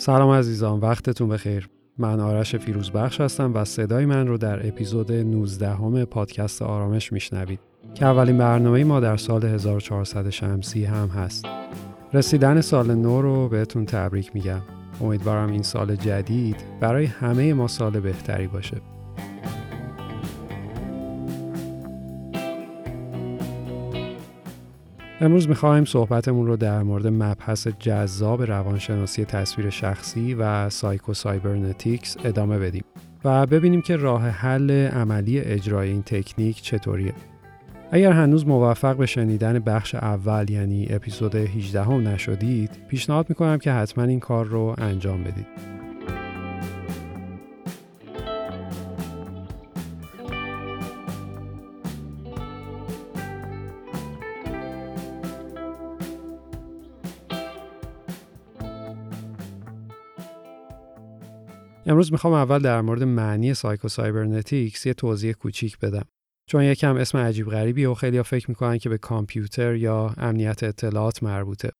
سلام عزیزان وقتتون بخیر. من آرش فیروزبخش هستم و صدای من رو در اپیزود 19 همه پادکست آرامش میشنوید که اولین برنامه ما در سال 1400 شمسی هم هست. رسیدن سال نو رو بهتون تبریک میگم. امیدوارم این سال جدید برای همه ما سال بهتری باشه. امروز می‌خواهیم صحبتمون رو در مورد مبحث جذاب روانشناسی تصویر شخصی و Psycho-Cybernetics ادامه بدیم و ببینیم که راه حل عملی اجرای این تکنیک چطوریه. اگر هنوز موفق به شنیدن بخش اول یعنی اپیزود 18 هم نشدید پیشنهاد می‌کنم که حتما این کار رو انجام بدید. امروز می‌خوام اول در مورد معنی Psycho-Cybernetics یه توضیح کوچیک بدم. چون یکم اسم عجیب غریبی و خیلی فکر می‌کنن که به کامپیوتر یا امنیت اطلاعات مربوطه.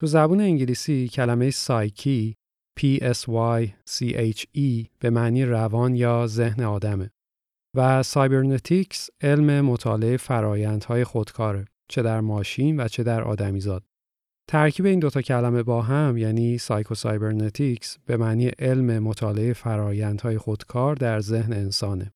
تو زبون انگلیسی کلمه سایکی P-S-Y-C-H-E به معنی روان یا ذهن آدمه و cybernetics علم مطالعه فرایندهای خودکاره چه در ماشین و چه در آدمیزاد. ترکیب این دوتا کلمه با هم یعنی Psycho-Cybernetics به معنی علم مطالعه فرایندهای خودکار در ذهن انسانه.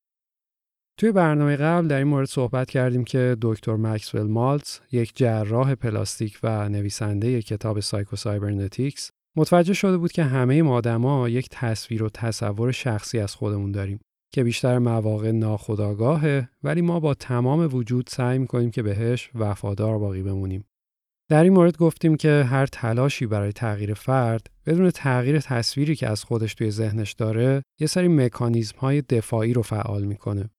توی برنامه قبل در این مورد صحبت کردیم که دکتر ماکسول مالتز یک جراح پلاستیک و نویسنده کتاب Psycho-Cybernetics متوجه شده بود که همه ما آدما یک تصویر و تصور شخصی از خودمون داریم که بیشتر مواقع ناخودآگاهه ولی ما با تمام وجود سعی می‌کنیم که بهش وفادار باقی بمونیم. در این مورد گفتیم که هر تلاشی برای تغییر فرد بدون تغییر تصویری که از خودش توی ذهنش داره یه سری مکانیزم های دفاعی رو فعال می‌کنه.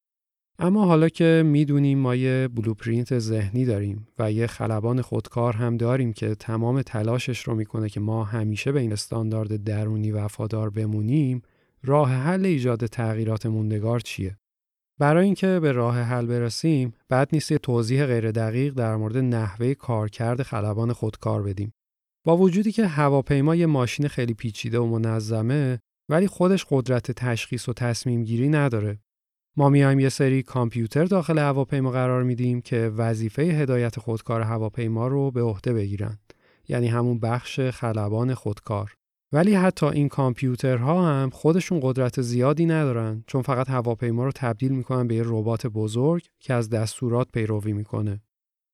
اما حالا که می‌دونیم ما یه بلوپرینت ذهنی داریم و یه خلبان خودکار هم داریم که تمام تلاشش رو می‌کنه که ما همیشه به این استاندارد درونی وفادار بمونیم راه حل ایجاد تغییرات موندگار چیه؟ برای اینکه به راه حل برسیم بعد نیست یه توضیح غیر دقیق در مورد نحوه کارکرد خلبان خودکار بدیم. با وجودی که هواپیما یه ماشین خیلی پیچیده و منظمه ولی خودش قدرت تشخیص و تصمیم گیری نداره. ما میایم یه سری کامپیوتر داخل هواپیما قرار میدیم که وظیفه هدایت خودکار هواپیما رو به عهده بگیرن. یعنی همون بخش خلبان خودکار. ولی حتی این کامپیوترها هم خودشون قدرت زیادی ندارن چون فقط هواپیما رو تبدیل می‌کنن به یه ربات بزرگ که از دستورات پیروی می‌کنه.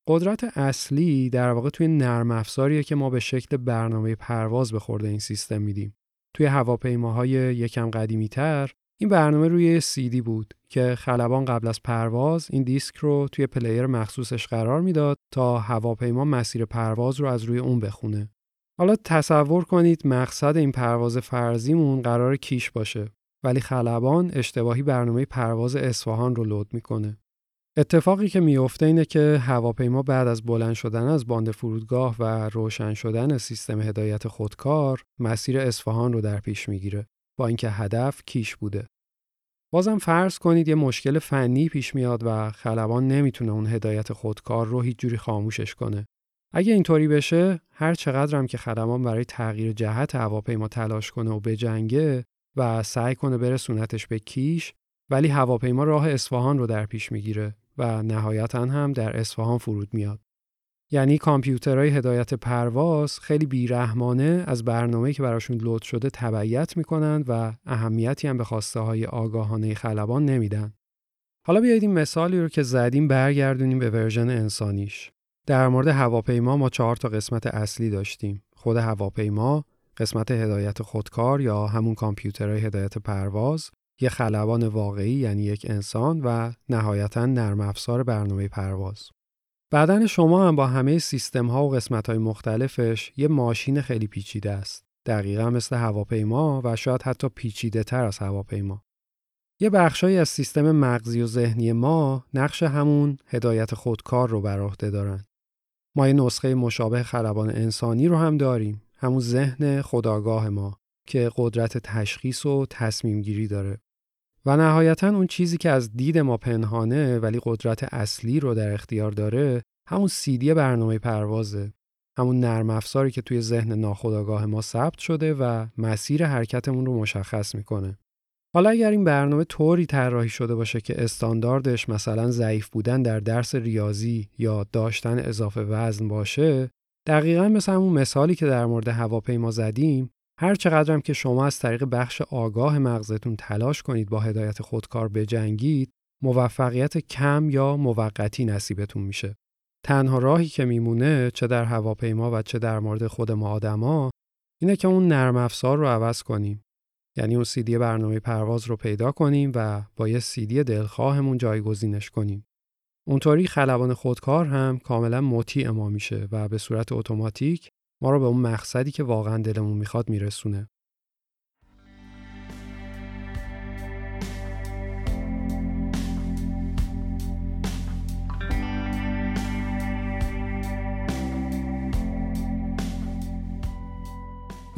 قدرت اصلی در واقع توی نرم افزاریه که ما به شکل برنامه پرواز به خورد این سیستم میدیم. توی هواپیماهای یکم قدیمی تر این برنامه روی دی بود که خلبان قبل از پرواز این دیسک رو توی player مخصوصش قرار می‌داد تا هواپیما مسیر پرواز رو از روی اون بخونه. حالا تصور کنید مقصد این پرواز فرضیمون قرار کیش باشه ولی خلبان اشتباهی برنامه پرواز اصفهان رو load می‌کنه. اتفاقی که میفته اینه که هواپیما بعد از بلند شدن از باند فرودگاه و روشن شدن سیستم هدایت خودکار مسیر اصفهان رو در پیش می‌گیره با اینکه هدف کیش بوده. بازم فرض کنید یه مشکل فنی پیش میاد و خلبان نمی‌تونه اون هدایت خودکار رو هیچ جوری خاموشش کنه اگه اینطوری بشه هر چقدرم که خدمان برای تغییر جهت هواپیما تلاش کنه و بجنگه و سعی کنه برسونتش به کیش ولی هواپیما راه اصفهان رو در پیش می‌گیره و نهایتا هم در اصفهان فرود میاد. یعنی کامپیوترهای هدایت پرواز خیلی بیرحمانه از برنامه‌ای که براشون لود شده تبعیت می‌کنند و اهمیتی هم به خواسته های آگاهانه خلبان نمیدن. حالا بیایید این مثالی رو که زدیم برگردونیم به ورژن انسانیش. در مورد هواپیما ما چهار تا قسمت اصلی داشتیم. خود هواپیما، قسمت هدایت خودکار یا همون کامپیوترهای هدایت پرواز، یه خلبان واقعی یعنی یک انسان و نهایتا نرم افزار برنامه پرواز. بدن شما هم با همه سیستم ها و قسمت های مختلفش یه ماشین خیلی پیچیده است. دقیقا مثل هواپیما و شاید حتی پیچیده تر از هواپیما. یه بخشایی از سیستم مغزی و ذهنی ما نقش همون هدایت خودکار رو بر عهده دارن. ما یه نسخه مشابه خلبان انسانی رو هم داریم. همون ذهن خداگاه ما که قدرت تشخیص و تصمیم گیری داره. و نهایتا اون چیزی که از دید ما پنهانه ولی قدرت اصلی رو در اختیار داره همون سیدی برنامه پروازه. همون نرم افزاری که توی ذهن ناخودآگاه ما ثبت شده و مسیر حرکتمون رو مشخص می‌کنه. حالا اگر این برنامه طوری طراحی شده باشه که استانداردش مثلا ضعیف بودن در درس ریاضی یا داشتن اضافه وزن باشه دقیقا مثل همون مثالی که در مورد هواپیما زدیم هر چقدرم که شما از طریق بخش آگاه مغزتون تلاش کنید با هدایت خودکار بجنگید موفقیت کم یا موقتی نصیبتون میشه. تنها راهی که میمونه چه در هواپیما و چه در مورد خود ما آدما اینه که اون نرم افزار رو عوض کنیم. یعنی اون سیدی برنامه پرواز رو پیدا کنیم و با یه سیدی دلخواهمون جایگزینش کنیم اونطوری خلبان خودکار هم کاملا مطیع ما میشه و به صورت اتوماتیک ما رو به اون مقصدی که واقعا دلمون می‌خواد میرسونه.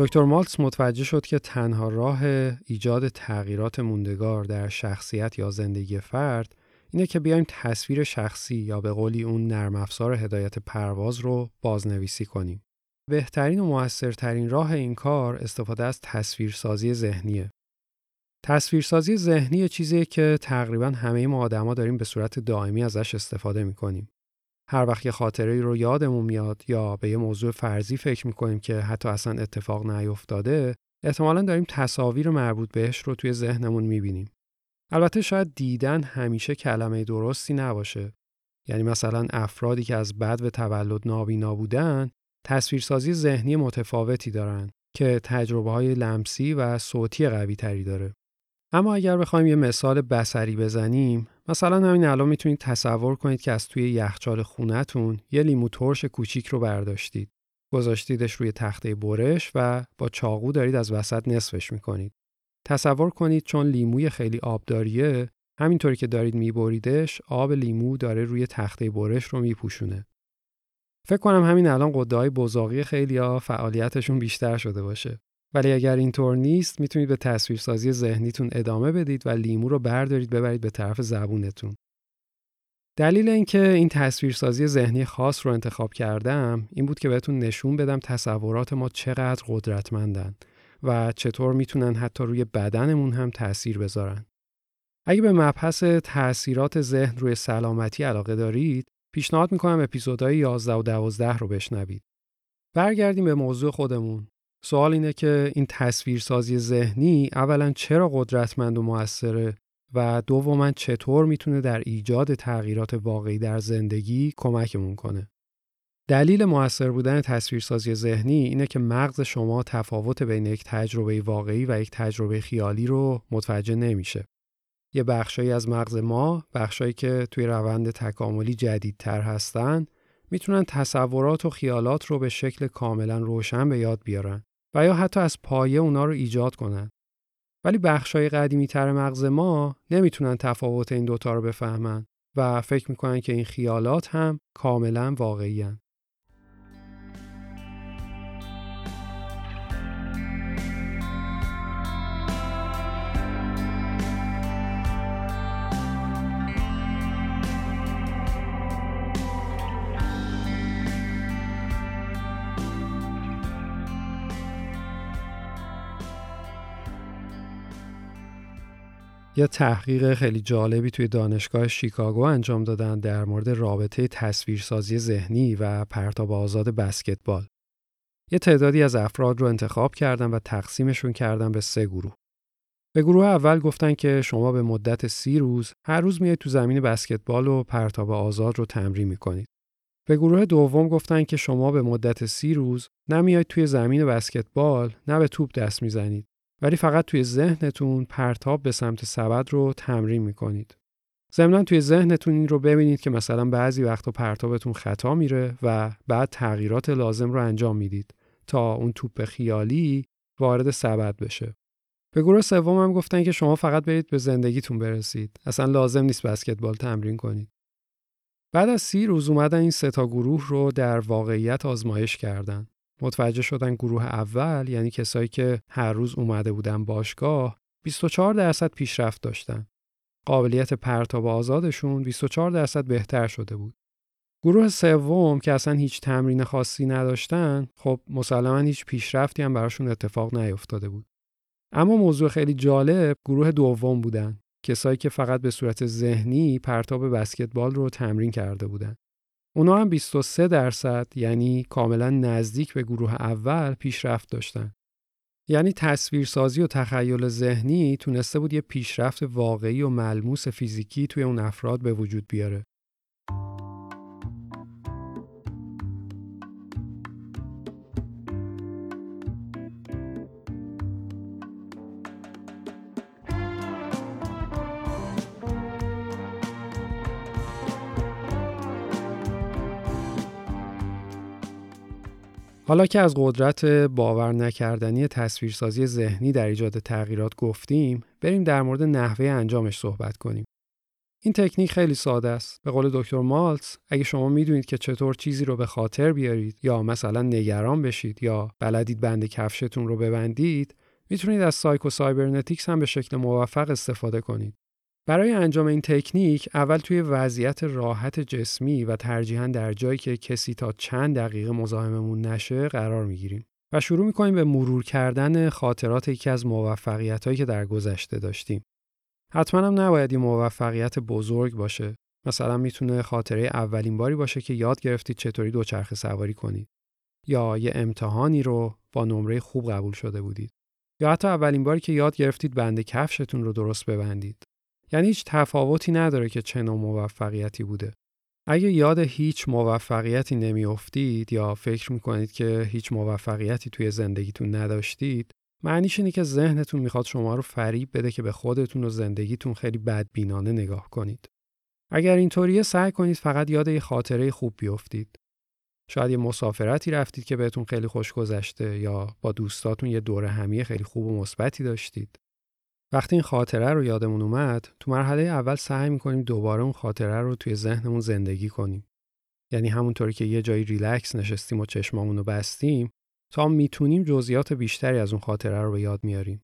دکتر مالتس متوجه شد که تنها راه ایجاد تغییرات موندگار در شخصیت یا زندگی فرد اینه که بیایم تصویر شخصی یا به قولی اون نرم افزار هدایت پرواز رو بازنویسی کنیم. بهترین و موثرترین راه این کار استفاده از تصویرسازی ذهنیه. تصویرسازی ذهنی چیزیه که تقریبا همه ما آدما داریم به صورت دائمی ازش استفاده می‌کنیم. هر وقت یه خاطره رو یادمون میاد یا به یه موضوع فرضی فکر می‌کنیم که حتی اصلا اتفاق نیفتاده، احتمالا داریم تصاویر مربوط بهش رو توی ذهنمون می‌بینیم. البته شاید دیدن همیشه کلمه درستی نباشه. یعنی مثلا افرادی که از بد و تولد نابینا بودن تصویرسازی ذهنی متفاوتی دارن که تجربه های لمسی و صوتی قوی تری داره. اما اگر بخوایم یه مثال بسری بزنیم مثلا همین الان می‌تونید تصور کنید که از توی یخچال خونتون یه لیمو ترش کوچیک رو برداشتید. گذاشتیدش روی تخته برش و با چاقو دارید از وسط نصفش می‌کنید. تصور کنید چون لیموی خیلی آبداریه همینطوری که دارید میبریدش آب لیمو داره روی تخته برش رو میپوشونه. فکر کنم همین الان قده های بزاقی خیلی ها فعالیتشون بیشتر شده باشه. ولی اگر اینطور نیست می‌تونید به تصویرسازی ذهنیتون ادامه بدید و لیمو رو بردارید ببرید به طرف زبونتون. دلیل اینکه این تصویرسازی ذهنی خاص رو انتخاب کردم این بود که بهتون نشون بدم تصورات ما چقدر قدرتمندن و چطور می‌تونن حتی روی بدنمون هم تاثیر بذارن. اگه به مبحث تاثیرات ذهن روی سلامتی علاقه دارید، پیشنهاد می‌کنم اپیزودهای 11 و 12 رو بشنوید. برگردیم به موضوع خودمون. سوال اینه که این تصویرسازی ذهنی اولا چرا قدرتمند و موثره و دوما چطور می‌تونه در ایجاد تغییرات واقعی در زندگی کمکمون کنه. دلیل موثر بودن تصویرسازی ذهنی اینه که مغز شما تفاوت بین یک تجربه واقعی و یک تجربه خیالی رو متوجه نمیشه. یه بخشایی از مغز ما، بخشایی که توی روند تکاملی جدیدتر هستن، می‌تونن تصورات و خیالات رو به شکل کاملا روشن به یاد بیارن و یا حتی از پایه اونا رو ایجاد کنن. ولی بخشای قدیمی تر مغز ما نمی‌تونن تفاوت این دوتا رو بفهمن و فکر می‌کنن که این خیالات هم کاملا واقعی یه تحقیق خیلی جالبی توی دانشگاه شیکاگو انجام دادن در مورد رابطه تصویرسازی ذهنی و پرتاب آزاد بسکتبال. یه تعدادی از افراد رو انتخاب کردن و تقسیمشون کردن به سه گروه. به گروه اول گفتن که شما به مدت سی روز هر روز میاید تو زمین بسکتبال و پرتاب آزاد رو تمرین می‌کنید. به گروه دوم گفتن که شما به مدت سی روز نمیاید توی زمین بسکتبال نه به توپ دست می‌زنید ولی فقط توی ذهنتون پرتاب به سمت سبد رو تمرین می‌کنید. ضمنا توی ذهنتون این رو ببینید که مثلا بعضی وقتا پرتابتون خطا میره و بعد تغییرات لازم رو انجام می‌دید تا اون توپ خیالی وارد سبد بشه. به گروه سوم هم گفتن که شما فقط برید به زندگیتون برسید. اصلا لازم نیست بسکتبال تمرین کنید. بعد از سی روز اومدن این سه تا گروه رو در واقعیت آزمایش کردن. متوجه شدن گروه اول یعنی کسایی که هر روز اومده بودن باشگاه 24 درصد پیشرفت داشتن. قابلیت پرتاب آزادشون 24 درصد بهتر شده بود. گروه سوم که اصلا هیچ تمرین خاصی نداشتن خب مسلما هیچ پیشرفتی هم براشون اتفاق نیفتاده بود. اما موضوع خیلی جالب گروه دوم بودن. کسایی که فقط به صورت ذهنی پرتاب بسکتبال رو تمرین کرده بودن. اونا هم 23 درصد یعنی کاملا نزدیک به گروه اول پیشرفت داشتن. یعنی تصویرسازی و تخیل ذهنی تونسته بود یه پیشرفت واقعی و ملموس فیزیکی توی اون افراد به وجود بیاره. حالا که از قدرت باور نکردنی تصویرسازی ذهنی در ایجاد تغییرات گفتیم، بریم در مورد نحوه انجامش صحبت کنیم. این تکنیک خیلی ساده است. به قول دکتر مالتس، اگه شما می‌دونید که چطور چیزی رو به خاطر بیارید یا مثلا نگران بشید یا بلدید بند کفشتون رو ببندید، می‌تونید از Psycho-Cybernetics هم به شکل موفق استفاده کنید. برای انجام این تکنیک اول توی وضعیت راحت جسمی و ترجیحاً در جایی که کسی تا چند دقیقه مزاحممون نشه قرار می‌گیریم و شروع می‌کنیم به مرور کردن خاطرات یکی از موفقیت هایی که در گذشته داشتیم. حتما هم نباید این موفقیت بزرگ باشه. مثلا می‌تونه خاطره اولین باری باشه که یاد گرفتید چطوری دوچرخه سواری کنید. یا یه امتحانی رو با نمره خوب قبول شده بودید. یا حتی اولین باری که یاد گرفتید بند کفشتون رو درست ببندید. یعنی هیچ تفاوتی نداره که چه نوع موفقیتی بوده. اگه یاد هیچ موفقیتی نمیافتید یا فکر می‌کنید که هیچ موفقیتی توی زندگیتون نداشتید معنیش اینه که ذهنتون می‌خواد شما رو فریب بده که به خودتون و زندگیتون خیلی بدبینانه نگاه کنید. اگر اینطوریه سعی کنید فقط یاد یه خاطره خوب بیفتید. شاید یه مسافرتی رفتید که بهتون خیلی خوش گذشته یا با دوستاتون یه دوره همی خیلی خوب و مثبتی داشتید. وقتی این خاطره رو یادمون اومد تو مرحله اول سعی می‌کنیم دوباره اون خاطره رو توی ذهنمون زندگی کنیم یعنی همونطوری که یه جایی ریلکس نشستیم و چشمامون رو بستیم تا می‌تونیم جزئیات بیشتری از اون خاطره رو به یاد میاریم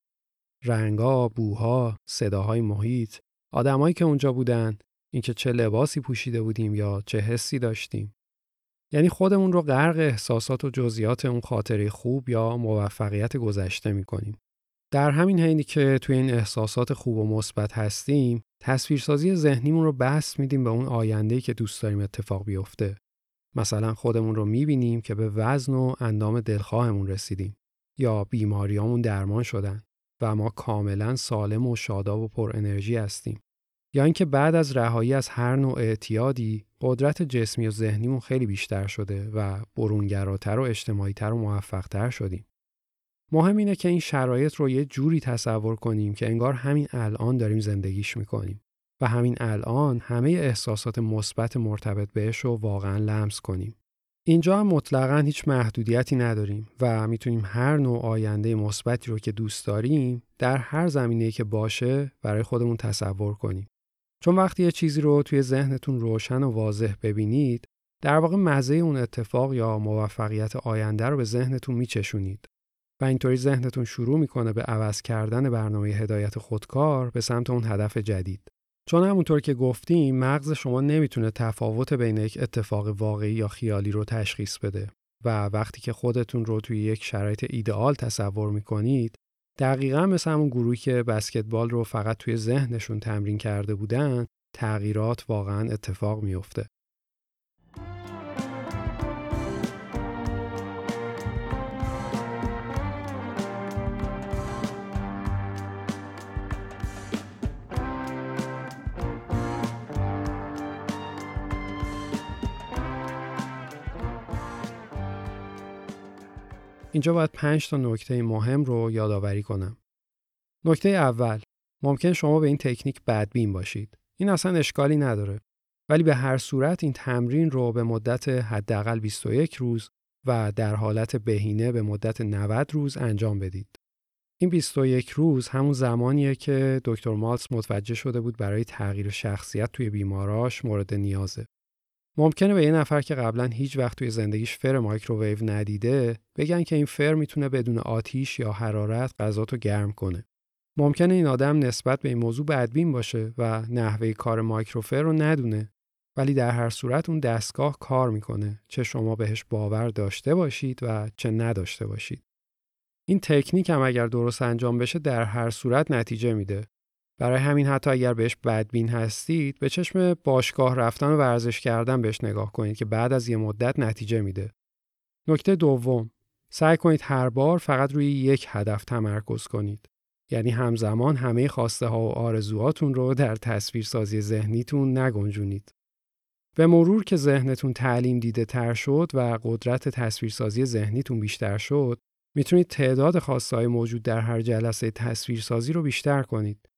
رنگا، بوها، صداهای محیط، آدمایی که اونجا بودن، اینکه چه لباسی پوشیده بودیم یا چه حسی داشتیم. یعنی خودمون رو غرق احساسات و جزئیات اون خاطره خوب یا موفقیت گذشته می‌کنیم. در همین حینی که توی این احساسات خوب و مثبت هستیم تصویرسازی ذهنیمون رو بس میدیم به اون آینده‌ای که دوست داریم اتفاق بیفته. مثلا خودمون رو می‌بینیم که به وزن و اندام دلخواهمون رسیدیم یا بیماریامون درمان شدن و ما کاملا سالم و شاداب و پر انرژی هستیم. یا اینکه بعد از رهایی از هر نوع اعتیادی قدرت جسمی و ذهنیمون خیلی بیشتر شده و برونگراتر و اجتماعیتر و موفقتر شدیم. مهم اینه که این شرایط رو یه جوری تصور کنیم که انگار همین الان داریم زندگیش می‌کنیم و همین الان همه احساسات مثبت مرتبط بهش رو واقعا لمس کنیم. اینجا هم مطلقا هیچ محدودیتی نداریم و می‌تونیم هر نوع آینده مثبتی رو که دوست داریم در هر زمینه که باشه برای خودمون تصور کنیم. چون وقتی یه چیزی رو توی ذهنتون روشن و واضح ببینید در واقع مزه اون اتفاق یا موفقیت آینده رو به ذهنتون میچشونید و اینطوری ذهنتون شروع می‌کنه به عوض کردن برنامه هدایت خودکار به سمت اون هدف جدید. چون همونطور که گفتیم مغز شما نمی‌تونه تفاوت بین یک اتفاق واقعی یا خیالی رو تشخیص بده و وقتی که خودتون رو توی یک شرایط ایدئال تصور می‌کنید دقیقا مثل همون گروهی که بسکتبال رو فقط توی ذهنشون تمرین کرده بودن تغییرات واقعا اتفاق میفته. اینجا باید پنج تا نکته مهم رو یادآوری کنم. نکته اول ممکن شما به این تکنیک بدبین باشید. این اصلا اشکالی نداره. ولی به هر صورت این تمرین رو به مدت حداقل 21 روز و در حالت بهینه به مدت 90 روز انجام بدید. این 21 روز همون زمانیه که دکتر مالتس متوجه شده بود برای تغییر شخصیت توی بیماراش مورد نیازه. ممکنه به یه نفر که قبلا هیچ وقت توی زندگیش فر مایکروویو ندیده بگن که این فر می‌تونه بدون آتیش یا حرارت غذاتو گرم کنه. ممکنه این آدم نسبت به این موضوع بدبین باشه و نحوه کار مایکروفر رو ندونه ولی در هر صورت اون دستگاه کار می‌کنه چه شما بهش باور داشته باشید و چه نداشته باشید این تکنیک هم اگر درست انجام بشه در هر صورت نتیجه میده برای همین حتی اگر بهش بدبین هستید به چشم باشگاه رفتن و ورزش کردن بهش نگاه کنید که بعد از یه مدت نتیجه میده. نکته دوم سعی کنید هر بار فقط روی یک هدف تمرکز کنید. یعنی همزمان همه خواسته ها و آرزوهاتون رو در تصویرسازی ذهنیتون نگنجونید. به مرور که ذهنتون تعلیم دیده تر شد و قدرت تصویرسازی ذهنیتون بیشتر شد می‌تونید تعداد خواستهای موجود در هر جلسه تصویرسازی رو بیشتر کنید.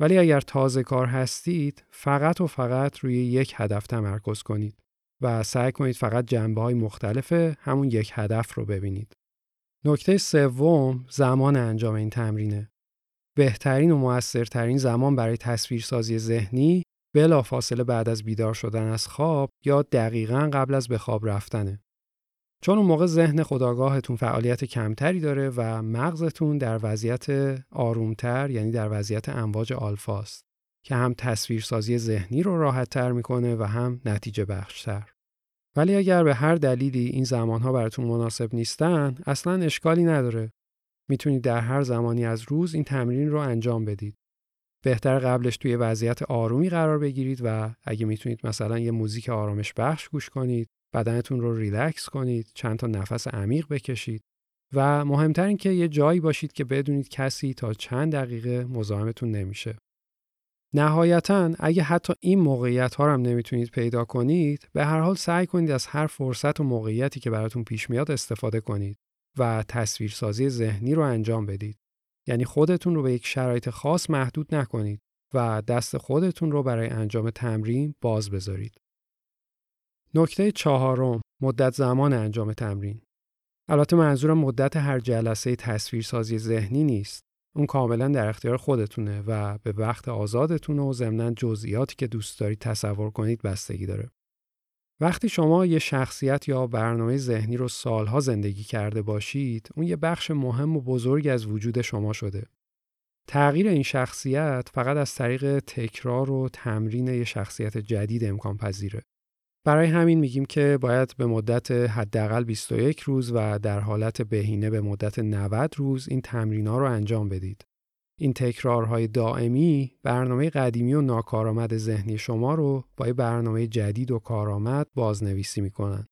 ولی اگر تازه کار هستید فقط و فقط روی یک هدف تمرکز کنید و سعی کنید فقط جنبه های مختلف همون یک هدف رو ببینید. نکته سوم زمان انجام این تمرینه. بهترین و موثرترین زمان برای تصویرسازی ذهنی بلافاصله بعد از بیدار شدن از خواب یا دقیقا قبل از به خواب رفتنه. چون اون موقع ذهن خداگاهتون فعالیت کمتری داره و مغزتون در وضعیت آرومتر یعنی در وضعیت امواج آلفاست که هم تصویرسازی ذهنی رو راحت تر می‌کنه و هم نتیجه بخشتر. ولی اگر به هر دلیلی این زمانها براتون مناسب نیستن اصلا اشکالی نداره. می‌تونید در هر زمانی از روز این تمرین رو انجام بدید. بهتر قبلش توی وضعیت آرومی قرار بگیرید و اگه می‌تونید مثلا یه موزیک آرامش بخش گوش کنید بدنتون رو ریلکس کنید چند تا نفس عمیق بکشید و مهمتر این که یه جایی باشید که بدونید کسی تا چند دقیقه مزاحمتون نمیشه. نهایتا اگه حتی این موقعیت ها هم نمی‌تونید پیدا کنید به هر حال سعی کنید از هر فرصت و موقعیتی که براتون پیش میاد استفاده کنید و تصویرسازی ذهنی رو انجام بدید. یعنی خودتون رو به یک شرایط خاص محدود نکنید و دست خودتون رو برای انجام تمرین باز بذارید. نکته چهارم مدت زمان انجام تمرین. البته منظورم مدت هر جلسه تصویرسازی ذهنی نیست. اون کاملا در اختیار خودتونه و به وقت آزادتون و ضمنا جزئیاتی که دوست دارید تصور کنید بستگی داره. وقتی شما یه شخصیت یا برنامه ذهنی رو سالها زندگی کرده باشید اون یه بخش مهم و بزرگ از وجود شما شده. تغییر این شخصیت فقط از طریق تکرار و تمرین یه شخصیت جدید امکان پذیره برای همین میگیم که باید به مدت حداقل 21 روز و در حالت بهینه به مدت 90 روز این تمرینا رو انجام بدید. این تکرارهای دائمی برنامه قدیمی و ناکارآمد ذهنی شما رو با برنامه جدید و کارآمد بازنویسی می‌کنن.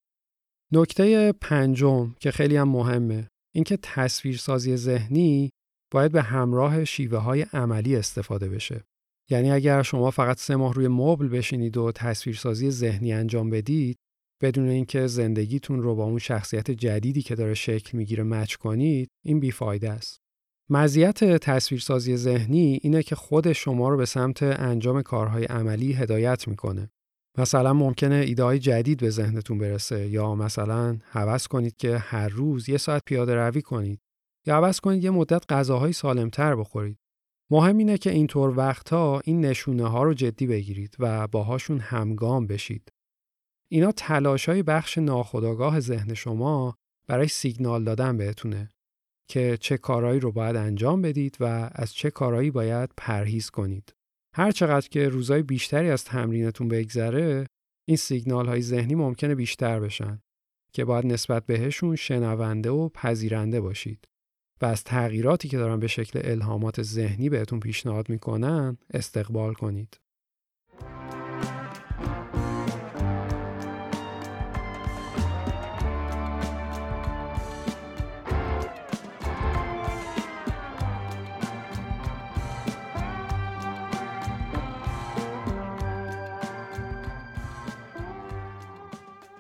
نکته پنجم که خیلی هم مهمه اینکه تصویرسازی ذهنی باید به همراه شیوه های عملی استفاده بشه. یعنی اگر شما فقط سه ماه روی مبل بشینید و تصویرسازی ذهنی انجام بدید بدون اینکه زندگیتون رو با اون شخصیت جدیدی که داره شکل می‌گیره مچ کنید این بیفایده است. مزیت تصویرسازی ذهنی اینه که خود شما رو به سمت انجام کارهای عملی هدایت می‌کنه. مثلا ممکنه ایده های جدید به ذهنتون برسه یا مثلا حوض کنید که هر روز یه ساعت پیاده روی کنید یا حوض کنید یه مدت غذاهای سالمتر بخورید. مهم اینه که اینطور وقتها این نشونه ها رو جدی بگیرید و باهاشون همگام بشید. اینا تلاش های بخش ناخودآگاه ذهن شما برای سیگنال دادن بهتونه که چه کارهایی رو باید انجام بدید و از چه کارهایی باید پرهیز کنید. هر چقدر که روزای بیشتری از تمرینتون بگذره این سیگنال های ذهنی ممکنه بیشتر بشن که باید نسبت بهشون شنونده و پذیرنده باشید. و از تغییراتی که دارن به شکل الهامات ذهنی بهتون پیشنهاد می‌کنن استقبال کنید.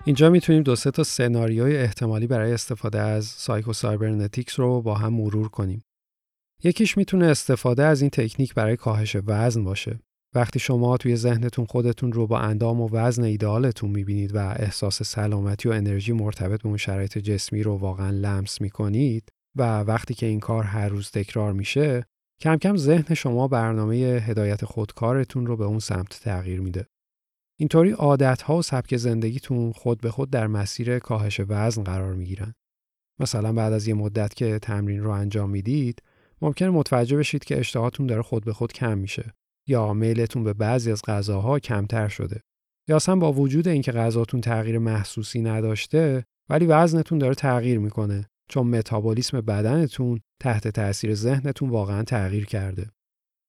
اینجا می‌تونیم دو سه تا سناریوی احتمالی برای استفاده از Psycho-Cybernetics رو با هم مرور کنیم. یکیش می‌تونه استفاده از این تکنیک برای کاهش وزن باشه. وقتی شما توی ذهنتون خودتون رو با اندام و وزن ایدئالتون می‌بینید و احساس سلامتی و انرژی مرتبط به اون شرایط جسمی رو واقعا لمس می‌کنید و وقتی که این کار هر روز تکرار میشه کم کم ذهن شما برنامه هدایت خودکارتون رو به اون سمت تغییر میده. اینطوری عادتها و سبک زندگیتون خود به خود در مسیر کاهش وزن قرار می گیرن. مثلا بعد از یه مدت که تمرین رو انجام می‌دید ممکنه متوجه بشید که اشتهاتون داره خود به خود کم میشه یا میلتون به بعضی از غذاها کمتر شده یا اصلا با وجود اینکه غذاتون تغییر محسوسی نداشته ولی وزنتون داره تغییر می‌کنه چون متابولیسم بدنتون تحت تاثیر ذهنتون واقعا تغییر کرده.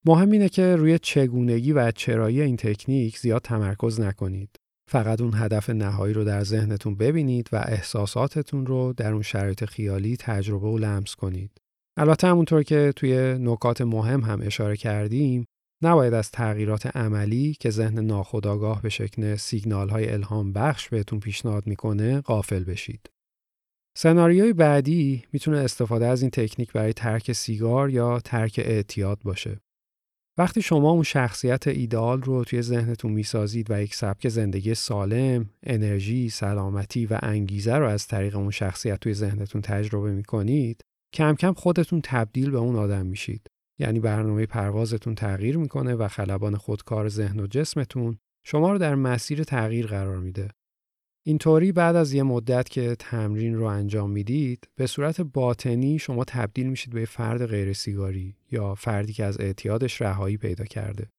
مهم اینه که روی چگونگی و چرایی این تکنیک زیاد تمرکز نکنید. فقط اون هدف نهایی رو در ذهنتون ببینید و احساساتتون رو در اون شرایط خیالی تجربه و لمس کنید. البته همونطور که توی نکات مهم هم اشاره کردیم نباید از تغییرات عملی که ذهن ناخودآگاه به شکل سیگنال های الهام بخش بهتون پیشنهاد می‌کنه غافل بشید. سناریوی بعدی می‌تونه استفاده از این تکنیک برای ترک سیگار یا ترک اعتیاد باشه. وقتی شما اون شخصیت ایدال رو توی ذهنتون می‌سازید و یک سبک زندگی سالم، انرژی، سلامتی و انگیزه رو از طریق اون شخصیت توی ذهنتون تجربه می‌کنید، کم کم خودتون تبدیل به اون آدم میشید. یعنی برنامه پروازتون تغییر می‌کنه و خلبان خودکار ذهن و جسمتون شما رو در مسیر تغییر قرار میده. اینطوری بعد از یه مدت که تمرین رو انجام می‌دید به صورت باطنی شما تبدیل میشید به فرد غیر سیگاری یا فردی که از اعتیادش رهایی پیدا کرده.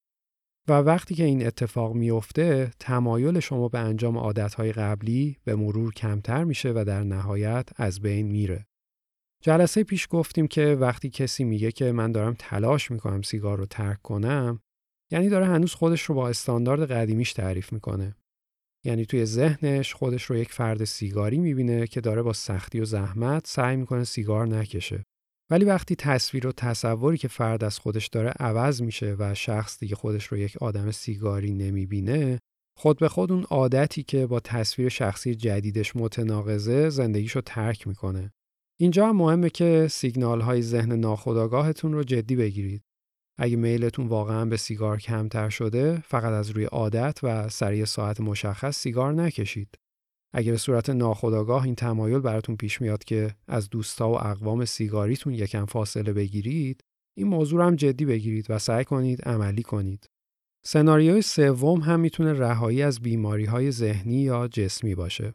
و وقتی که این اتفاق میفته تمایل شما به انجام عادتهای قبلی به مرور کمتر میشه و در نهایت از بین میره. جلسه پیش گفتیم که وقتی کسی میگه که من دارم تلاش می‌کنم سیگار رو ترک کنم یعنی داره هنوز خودش رو با استاندارد قدیمیش تعریف می‌کنه. یعنی توی ذهنش خودش رو یک فرد سیگاری می‌بینه که داره با سختی و زحمت سعی می‌کنه سیگار نکشه. ولی وقتی تصویر و تصوری که فرد از خودش داره عوض میشه و شخص دیگه خودش رو یک آدم سیگاری نمی‌بینه خود به خود اون عادتی که با تصویر شخصی جدیدش متناقضه زندگیشو ترک می‌کنه. اینجا هم مهمه که سیگنال های ذهن ناخودآگاهتون رو جدی بگیرید. اگه میلتون واقعا به سیگار کمتر شده فقط از روی عادت و سریع ساعت مشخص سیگار نکشید. اگه به صورت ناخودآگاه این تمایل براتون پیش میاد که از دوستا و اقوام سیگاریتون یکم فاصله بگیرید این موضوع هم جدی بگیرید و سعی کنید عملی کنید. سناریوی سوم هم می‌تونه رهایی از بیماری های ذهنی یا جسمی باشه.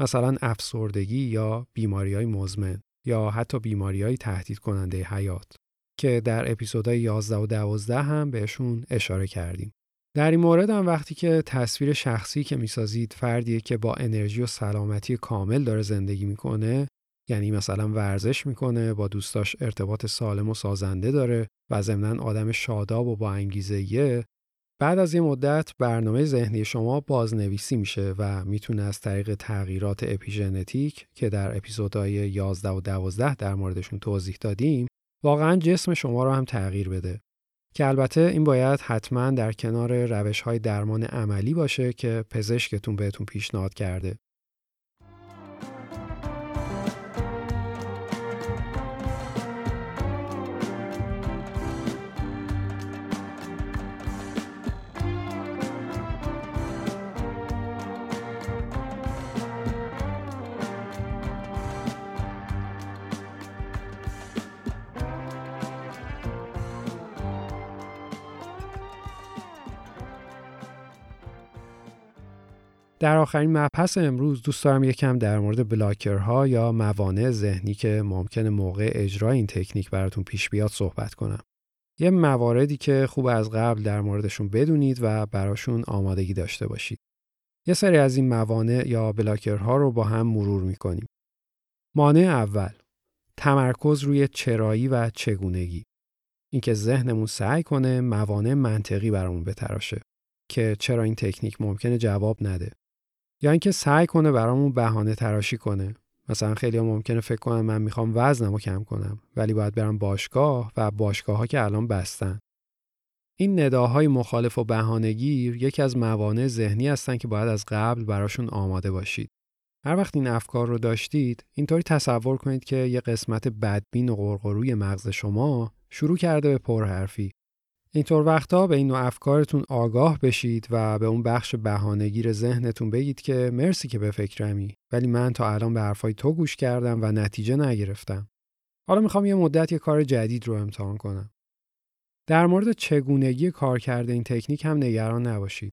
مثلا افسردگی یا بیماری های مزمن یا حتی بیماری های تهدید کننده حیات. که در اپیزودهای 11 و 12 هم بهشون اشاره کردیم. در این مورد هم وقتی که تصویر شخصی که می‌سازید فردیه که با انرژی و سلامتی کامل داره زندگی می‌کنه یعنی مثلا ورزش می‌کنه با دوستاش ارتباط سالم و سازنده داره و ضمنا آدم شاداب و با انگیزه بعد از یه مدت برنامه ذهنی شما بازنویسی میشه و می‌تونه از طریق تغییرات اپیژنتیک که در اپیزودهای 11 و 12 در موردشون توضیح دادیم واقعا جسم شما رو هم تغییر بده. که البته این باید حتما در کنار روش های درمان عملی باشه که پزشکتون بهتون پیشنهاد کرده. در آخرین مبحث امروز دوست دارم یکم در مورد بلاکرها یا موانع ذهنی که ممکنه موقع اجرای این تکنیک براتون پیش بیاد صحبت کنم. یه مواردی که خوب از قبل در موردشون بدونید و براشون آمادگی داشته باشید. یه سری از این موانع یا بلاکرها رو با هم مرور می‌کنیم. مانع اول تمرکز روی چرایی و چگونگی. اینکه ذهنمون سعی کنه موانع منطقی برامون بتراشه که چرا این تکنیک ممکنه جواب نده. یا اینکه سعی کنه برامون بهانه تراشی کنه. مثلا خیلی ممکنه فکر کنم من می‌خوام وزنم رو کم کنم ولی باید برم باشگاه و باشگاه ها که الان بستن. این نداهای مخالف و بهانهگیر یکی از موانع ذهنی هستن که باید از قبل براشون آماده باشید. هر وقت این افکار رو داشتید اینطوری تصور کنید که یه قسمت بدبین و قرقروی مغز شما شروع کرده به پرحرفی. اینطور وقتا به این نوع افکارتون آگاه بشید و به اون بخش بهانهگیر ذهنتون بگید که مرسی که به فکرمی ولی من تا الان به حرفای تو گوش کردم و نتیجه نگرفتم. حالا می‌خوام یه مدت یه کار جدید رو امتحان کنم. در مورد چگونگی کار کرده این تکنیک هم نگران نباشید.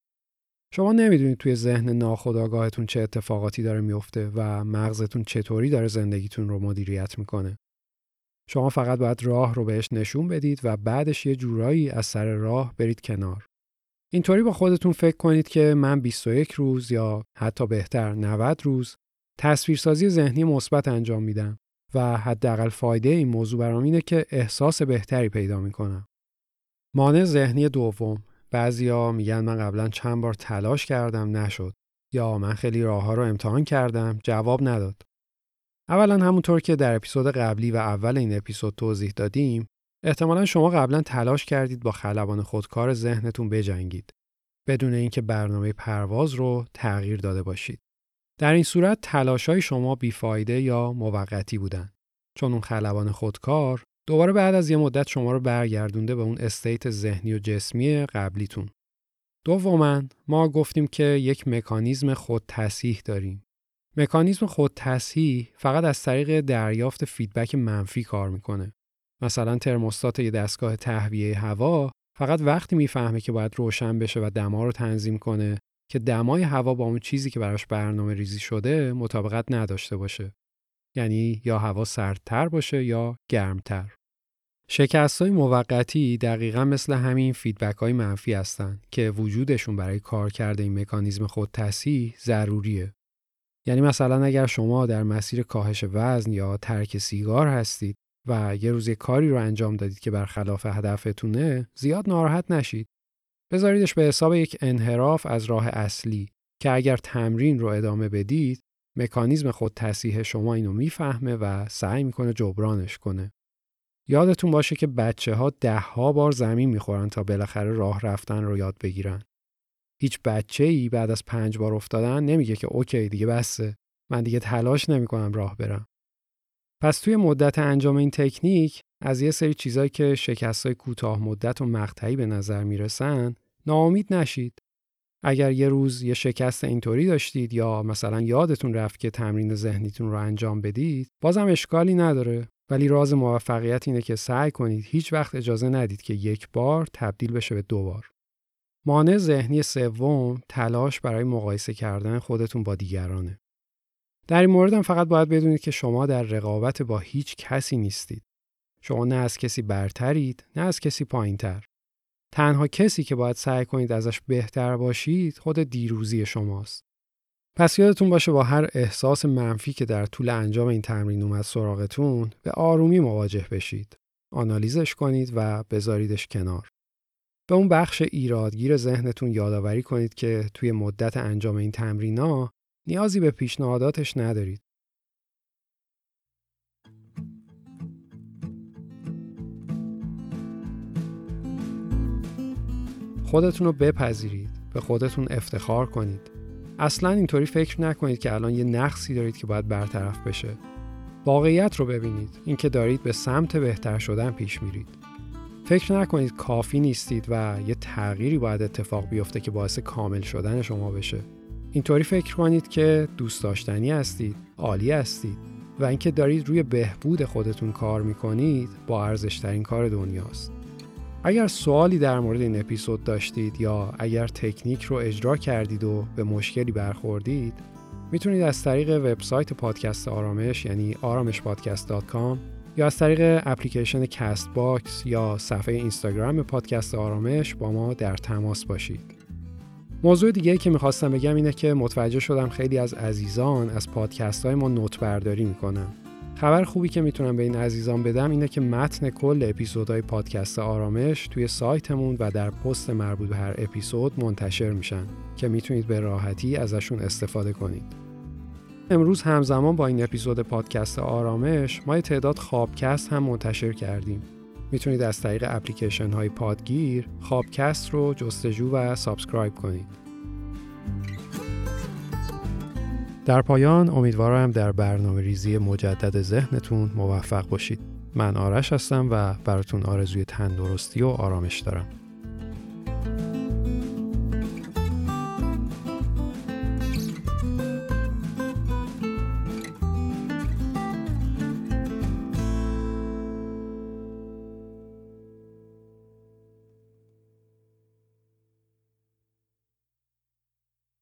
شما نمی‌دونید توی ذهن ناخودآگاهتون چه اتفاقاتی داره میفته و مغزتون چطوری داره زندگیتون رو مدیریت می‌کنه. شما فقط باید راه رو بهش نشون بدید و بعدش یه جورایی از سر راه برید کنار. اینطوری با خودتون فکر کنید که من 21 روز یا حتی بهتر 90 روز تصویرسازی ذهنی مثبت انجام میدم و حداقل فایده این موضوع برام اینه که احساس بهتری پیدا می‌کنم. مانع ذهنی دوم بعضیا میگن من قبلا چند بار تلاش کردم نشد یا من خیلی راه ها رو امتحان کردم جواب نداد. اولا همونطور که در اپیزود قبلی و اول این اپیزود توضیح دادیم احتمالا شما قبلا تلاش کردید با خلبان خودکار ذهنتون بجنگید بدون اینکه برنامه پرواز رو تغییر داده باشید. در این صورت تلاش های شما بیفایده یا موقتی بودن چون اون خلبان خودکار دوباره بعد از یه مدت شما رو برگردونده به اون استیت ذهنی و جسمی قبلیتون. دوما ما گفتیم که یک مکانیزم خود تصحیح داریم. مکانیزم خود تصحیح فقط از طریق دریافت feedback منفی کار می‌کنه. مثلا ترموستات یه دستگاه تهویه هوا فقط وقتی می‌فهمه که باید روشن بشه و دما رو تنظیم کنه که دمای هوا با اون چیزی که براش برنامه ریزی شده مطابقت نداشته باشه. یعنی یا هوا سردتر باشه یا گرمتر. شکست های موقتی دقیقا مثل همین feedback های منفی هستند که وجودشون برای کارکرد این مکانیزم خود تصحیح ضروریه. یعنی مثلا اگر شما در مسیر کاهش وزن یا ترک سیگار هستید و یه روز کاری رو انجام دادید که برخلاف هدفتونه زیاد ناراحت نشید. بذاریدش به حساب یک انحراف از راه اصلی که اگر تمرین رو ادامه بدید مکانیزم خود تصیح شما اینو می‌فهمه و سعی می‌کنه جبرانش کنه. یادتون باشه که بچه ها ده ها بار زمین می‌خورن تا بالاخره راه رفتن رو یاد بگیرن. هیچ بچه ای بعد از پنج بار افتادن نمیگه که اوکی دیگه بسه من دیگه تلاش نمی‌کنم راه برم. پس توی مدت انجام این تکنیک از یه سری چیزایی که شکستای کوتاه مدت و مقطعی به نظر می‌رسن ناامید نشید. اگر یه روز یه شکست اینطوری داشتید یا مثلا یادتون رفت که تمرین ذهنیتون رو انجام بدید بازم اشکالی نداره ولی راز موفقیت اینه که سعی کنید هیچ وقت اجازه ندید که یک بار تبدیل بشه به دو بار. مانع ذهنی سوم تلاش برای مقایسه کردن خودتون با دیگرانه. در این مورد هم فقط باید بدونید که شما در رقابت با هیچ کسی نیستید. شما نه از کسی برترید نه از کسی پایینتر. تنها کسی که باید سعی کنید ازش بهتر باشید خود دیروزی شماست. پس یادتون باشه با هر احساس منفی که در طول انجام این تمرین اومد سراغتون به آرومی مواجه بشید. آنالیزش کنید و بذاریدش کنار. به اون بخش ایرادگیر ذهنتون یادآوری کنید که توی مدت انجام این تمرینا نیازی به پیشنهاداتش ندارید. خودتون رو بپذیرید. به خودتون افتخار کنید. اصلا اینطوری فکر نکنید که الان یه نقصی دارید که باید برطرف بشه. واقعیت رو ببینید. اینکه دارید به سمت بهتر شدن پیش میرید. فکر نکنید کافی نیستید و یه تغییری باید اتفاق بیفته که باعث کامل شدن شما بشه. اینطوری فکر کنید که دوست داشتنی هستید، عالی هستید و اینکه دارید روی بهبود خودتون کار می‌کنید با ارزشترین کار دنیاست. اگر سوالی در مورد این اپیزود داشتید یا اگر تکنیک رو اجرا کردید و به مشکلی برخوردید می‌تونید از طریق وبسایت پادکست آرامش یعنی آرامشپادکست.com یا از طریق اپلیکیشن CastBox یا صفحه اینستاگرام پادکست آرامش با ما در تماس باشید. موضوع دیگه که می‌خواستم بگم اینه که متوجه شدم خیلی از عزیزان از پادکست های ما note برداری می‌کنن. خبر خوبی که می‌تونم به این عزیزان بدم اینه که متن کل اپیزودهای پادکست آرامش توی سایتمون و در پست مربوط به هر اپیزود منتشر میشن که می‌تونید به راحتی ازشون استفاده کنید. امروز همزمان با این اپیزود پادکست آرامش ما یه تعداد خوابکست هم منتشر کردیم. می‌تونید از طریق اپلیکیشن های پادگیر خوابکست رو جستجو و subscribe کنید. در پایان امیدوارم در برنامه ریزی مجدد ذهنتون موفق باشید. من آرش هستم و براتون آرزوی تندرستی و آرامش دارم.